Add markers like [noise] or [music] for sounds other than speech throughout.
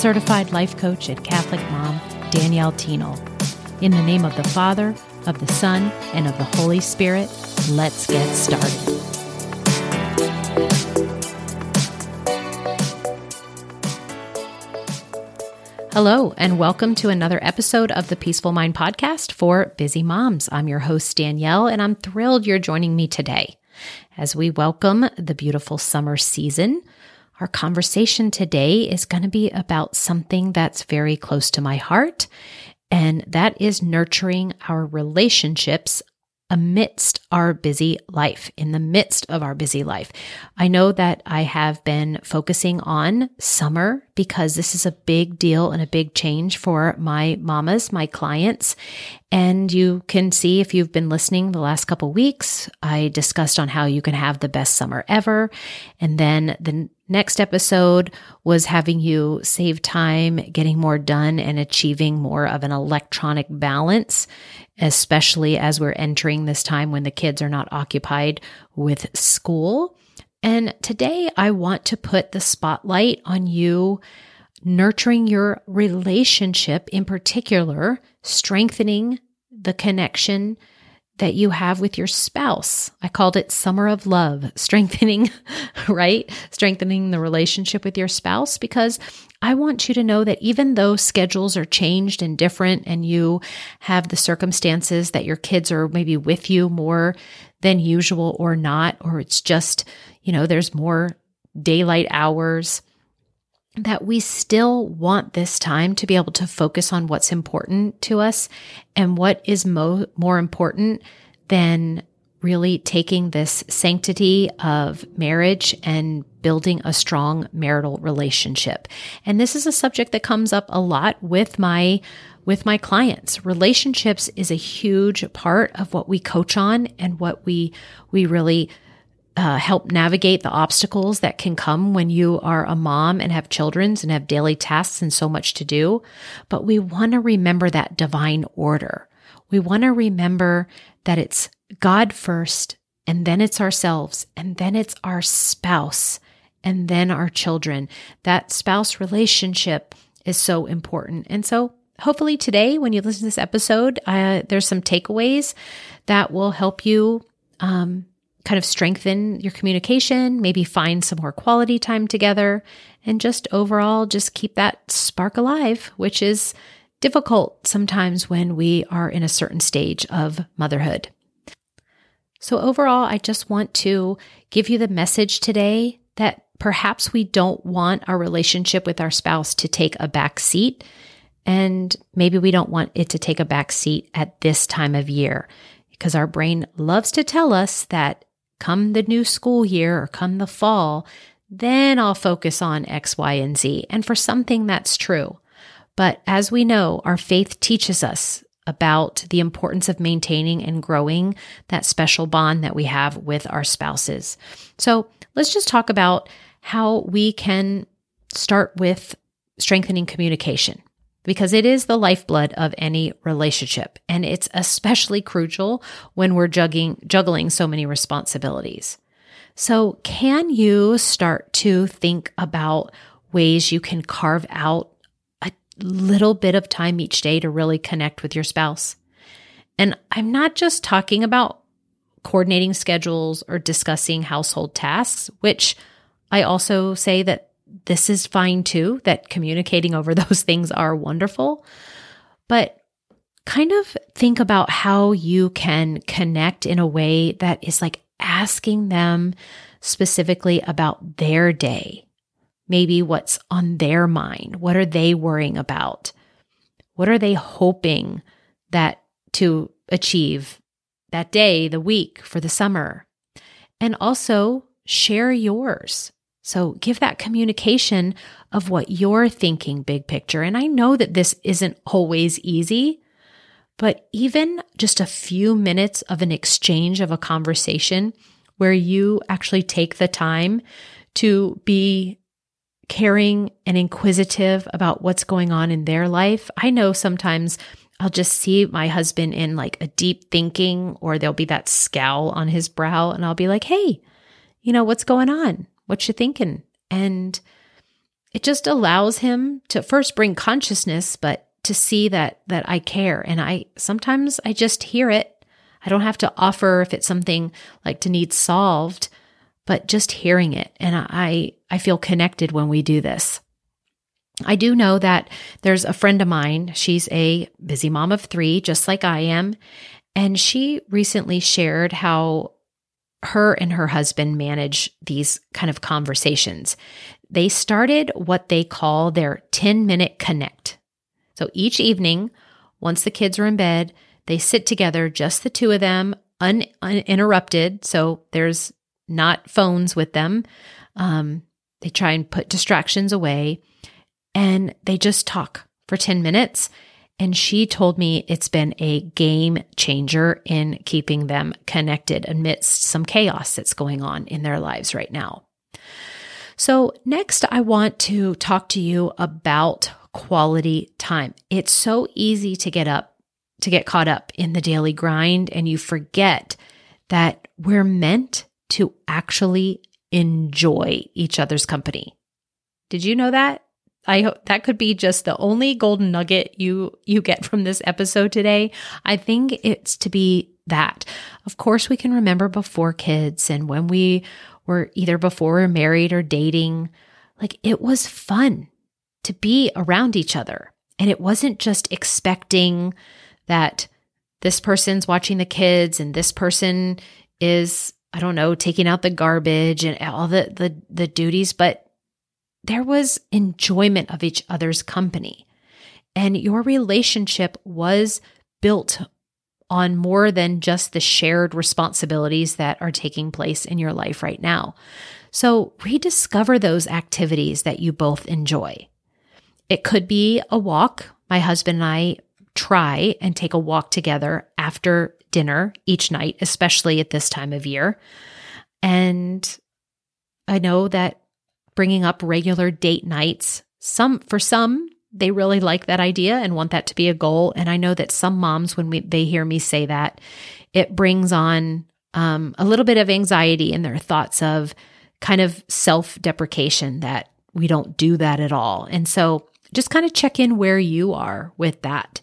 certified life coach and Catholic mom, Danielle Thienel. In the name of the Father, of the Son, and of the Holy Spirit, let's get started. Hello, and welcome to another episode of the Peaceful Mind Podcast for Busy Moms. I'm your host, Danielle, and I'm thrilled you're joining me today as we welcome the beautiful summer season. Our conversation today is going to be about something that's very close to my heart, and that is nurturing our relationships amidst our busy life, in the midst of our busy life. I know that I have been focusing on summer because this is a big deal and a big change for my mamas, my clients. And you can see if you've been listening the last couple weeks, I discussed on how you can have the best summer ever. And then the next episode was having you save time, getting more done and achieving more of an electronic balance especially as we're entering this time when the kids are not occupied with school. And today I want to put the spotlight on you nurturing your relationship, in particular, strengthening the connection that you have with your spouse. I called it Summer of Love, [laughs] strengthening, right? Strengthening the relationship with your spouse because I want you to know that even though schedules are changed and different, and you have the circumstances that your kids are maybe with you more than usual or not, or it's just, you know, there's more daylight hours, that we still want this time to be able to focus on what's important to us and what is mo- more important than really taking this sanctity of marriage and building a strong marital relationship. And this is a subject that comes up a lot with my with my clients. Relationships is a huge part of what we coach on and what we we really uh, help navigate the obstacles that can come when you are a mom and have children and have daily tasks and so much to do. But we want to remember that divine order. We want to remember that it's God first, and then it's ourselves, and then it's our spouse, and then our children. That spouse relationship is so important. And so, hopefully, today, when you listen to this episode, uh, there's some takeaways that will help you um, kind of strengthen your communication, maybe find some more quality time together, and just overall, just keep that spark alive, which is difficult sometimes when we are in a certain stage of motherhood. So, overall, I just want to give you the message today that perhaps we don't want our relationship with our spouse to take a back seat. And maybe we don't want it to take a back seat at this time of year because our brain loves to tell us that come the new school year or come the fall, then I'll focus on X, Y, and Z. And for something that's true. But as we know, our faith teaches us about the importance of maintaining and growing that special bond that we have with our spouses. So let's just talk about how we can start with strengthening communication because it is the lifeblood of any relationship and it's especially crucial when we're juggling juggling so many responsibilities. So, can you start to think about ways you can carve out a little bit of time each day to really connect with your spouse. And I'm not just talking about coordinating schedules or discussing household tasks, which I also say that this is fine too, that communicating over [laughs] those things are wonderful. But kind of think about how you can connect in a way that is like asking them specifically about their day maybe what's on their mind. What are they worrying about? What are they hoping that to achieve that day, the week, for the summer? And also share yours. So give that communication of what you're thinking, big picture. And I know that this isn't always easy, but even just a few minutes of an exchange of a conversation where you actually take the time to be caring and inquisitive about what's going on in their life. I know sometimes I'll just see my husband in like a deep thinking, or there'll be that scowl on his brow, and I'll be like, hey, you know, what's going on? What you thinking? And it just allows him to first bring consciousness, but to see that that I care. And I sometimes I just hear it. I don't have to offer if it's something like to need solved, but just hearing it. And I I feel connected when we do this. I do know that there's a friend of mine. She's a busy mom of three, just like I am. And she recently shared how her and her husband manage these kind of conversations. They started what they call their 10 minute connect. So each evening, once the kids are in bed, they sit together, just the two of them, un- uninterrupted. So there's not phones with them. Um, they try and put distractions away and they just talk for 10 minutes. And she told me it's been a game changer in keeping them connected amidst some chaos that's going on in their lives right now. So, next, I want to talk to you about quality time. It's so easy to get up, to get caught up in the daily grind, and you forget that we're meant to actually enjoy each other's company. Did you know that? I hope that could be just the only golden nugget you you get from this episode today. I think it's to be that. Of course, we can remember before kids and when we were either before we are married or dating, like it was fun to be around each other. And it wasn't just expecting that this person's watching the kids and this person is I don't know, taking out the garbage and all the the the duties, but there was enjoyment of each other's company. And your relationship was built on more than just the shared responsibilities that are taking place in your life right now. So rediscover those activities that you both enjoy. It could be a walk. My husband and I try and take a walk together after dinner each night, especially at this time of year. And I know that bringing up regular date nights. Some for some they really like that idea and want that to be a goal. And I know that some moms, when we, they hear me say that, it brings on um, a little bit of anxiety in their thoughts of kind of self deprecation that we don't do that at all. And so just kind of check in where you are with that.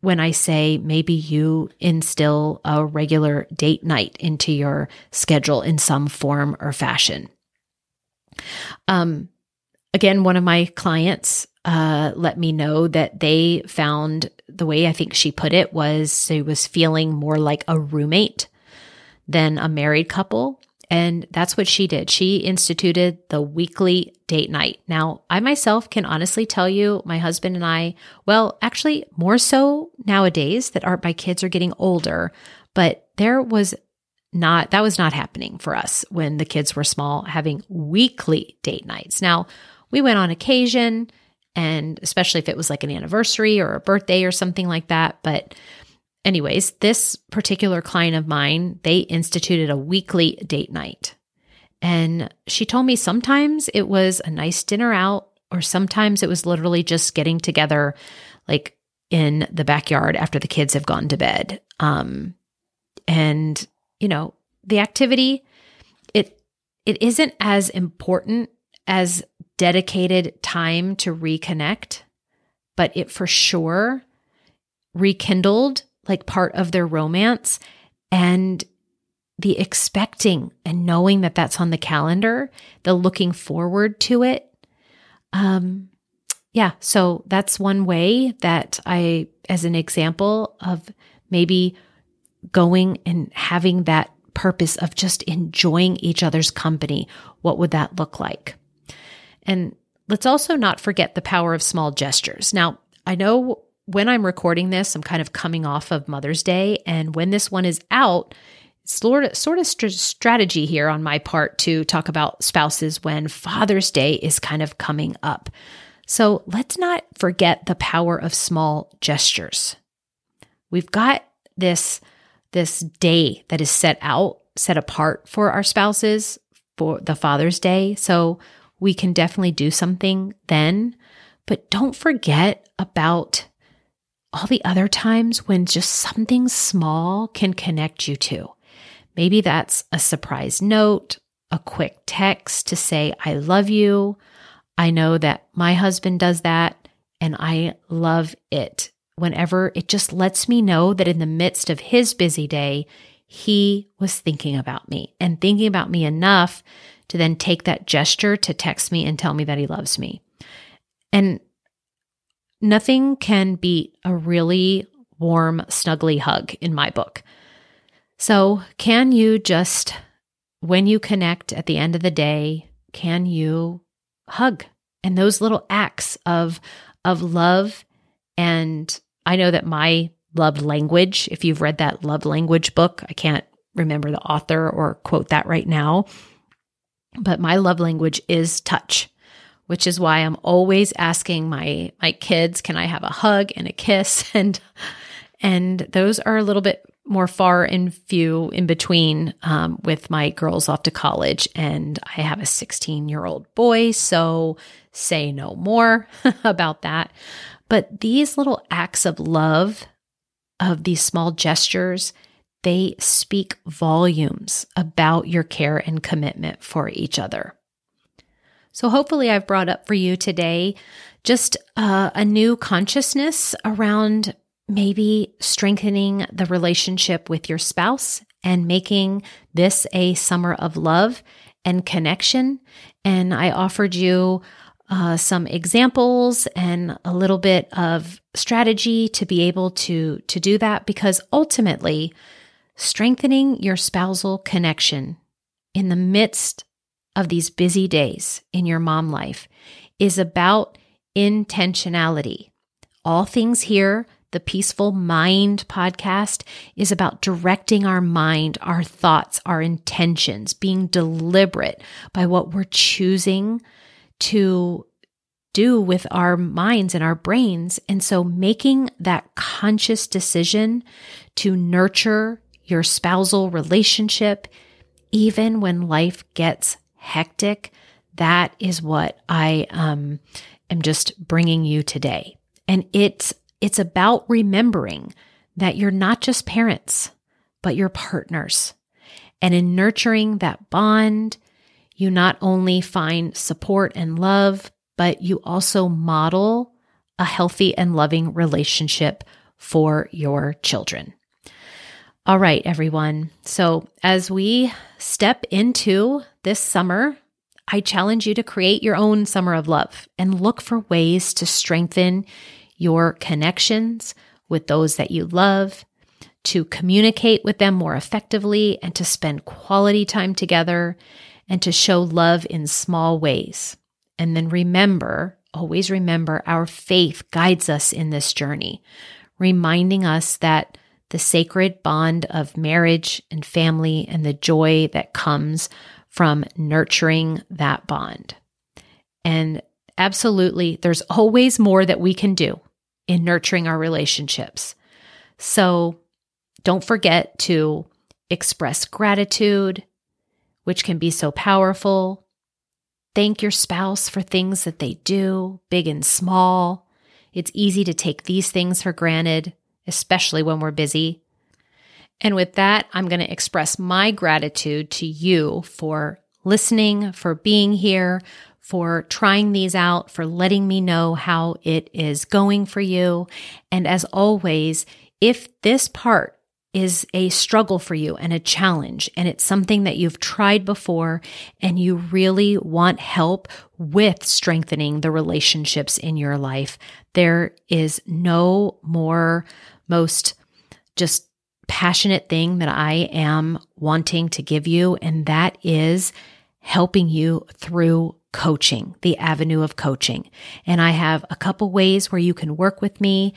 When I say maybe you instill a regular date night into your schedule in some form or fashion. Um, again, one of my clients uh, let me know that they found the way I think she put it was she was feeling more like a roommate than a married couple. And that's what she did. She instituted the weekly date night. Now, I myself can honestly tell you, my husband and I, well, actually, more so nowadays that our, my kids are getting older, but there was not that was not happening for us when the kids were small having weekly date nights. Now we went on occasion and especially if it was like an anniversary or a birthday or something like that but anyways this particular client of mine they instituted a weekly date night. And she told me sometimes it was a nice dinner out or sometimes it was literally just getting together like in the backyard after the kids have gone to bed. Um and you know, the activity it it isn't as important as dedicated time to reconnect, but it for sure rekindled like part of their romance and the expecting and knowing that that's on the calendar, the looking forward to it. Um yeah, so that's one way that I as an example of maybe going and having that purpose of just enjoying each other's company, what would that look like? And let's also not forget the power of small gestures. Now, I know when I'm recording this, I'm kind of coming off of Mother's Day. And when this one is out, sort of, sort of st- strategy here on my part to talk about spouses when Father's Day is kind of coming up. So let's not forget the power of small gestures. We've got this, this day that is set out, set apart for our spouses for the Father's Day. So we can definitely do something then. But don't forget about all the other times when just something small can connect you to. Maybe that's a surprise note, a quick text to say, I love you. I know that my husband does that and I love it. Whenever it just lets me know that in the midst of his busy day, he was thinking about me and thinking about me enough to then take that gesture to text me and tell me that he loves me. And nothing can beat a really warm, snuggly hug in my book. So, can you just, when you connect at the end of the day, can you hug? And those little acts of, of love. And I know that my love language, if you've read that love language book, I can't remember the author or quote that right now, but my love language is touch which is why I'm always asking my my kids, can I have a hug and a kiss? [laughs] And and those are a little bit more far and few in between um, with my girls off to college. And I have a 16 year old boy, so say no more [laughs] about that. But these little acts of love, of these small gestures, they speak volumes about your care and commitment for each other. So, hopefully, I've brought up for you today just uh, a new consciousness around maybe strengthening the relationship with your spouse and making this a summer of love and connection. And I offered you uh, some examples and a little bit of strategy to be able to to do that because ultimately strengthening your spousal connection in the midst of these busy days in your mom life is about intentionality. All things here the Peaceful Mind podcast is about directing our mind, our thoughts, our intentions, being deliberate by what we're choosing to do with our minds and our brains. And so making that conscious decision to nurture your spousal relationship, even when life gets hectic, that is what I um, am just bringing you today. And it's it's about remembering that you're not just parents, but you're partners. And in nurturing that bond, you not only find support and love, but you also model a healthy and loving relationship for your children. All right, everyone. So, as we step into this summer, I challenge you to create your own summer of love and look for ways to strengthen your connections with those that you love, to communicate with them more effectively, and to spend quality time together, and to show love in small ways. And then remember, always remember, our faith guides us in this journey, reminding us that the sacred bond of marriage and family and the joy that comes from nurturing that bond. And absolutely, there's always more that we can do in nurturing our relationships. So don't forget to express gratitude, which can be so powerful. Thank your spouse for things that they do, big and small. It's easy to take these things for granted, especially when we're busy. And with that, I'm going to express my gratitude to you for listening, for being here, for trying these out, for letting me know how it is going for you. And as always, if this part is a struggle for you and a challenge, and it's something that you've tried before, and you really want help with strengthening the relationships in your life, there is no more most just passionate thing that I am wanting to give you, and that is helping you through coaching, the avenue of coaching. And I have a couple ways where you can work with me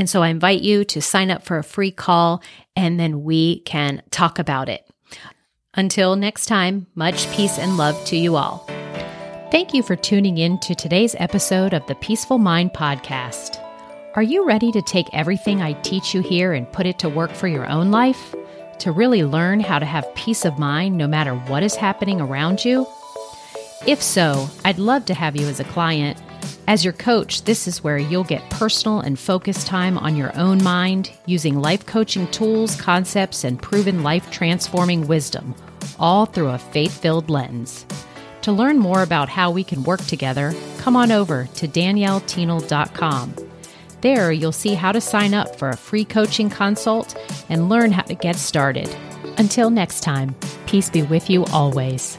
And so I invite you to sign up for a free call and then we can talk about it. Until next time, much peace and love to you all. Thank you for tuning in to today's episode of the Peaceful Mind Podcast. Are you ready to take everything I teach you here and put it to work for your own life? To really learn how to have peace of mind no matter what is happening around you? If so, I'd love to have you as a client. As your coach, this is where you'll get personal and focused time on your own mind using life coaching tools, concepts, and proven life transforming wisdom, all through a faith filled lens. To learn more about how we can work together, come on over to daniellethienel.com. There, you'll see how to sign up for a free coaching consult and learn how to get started. Until next time, peace be with you always.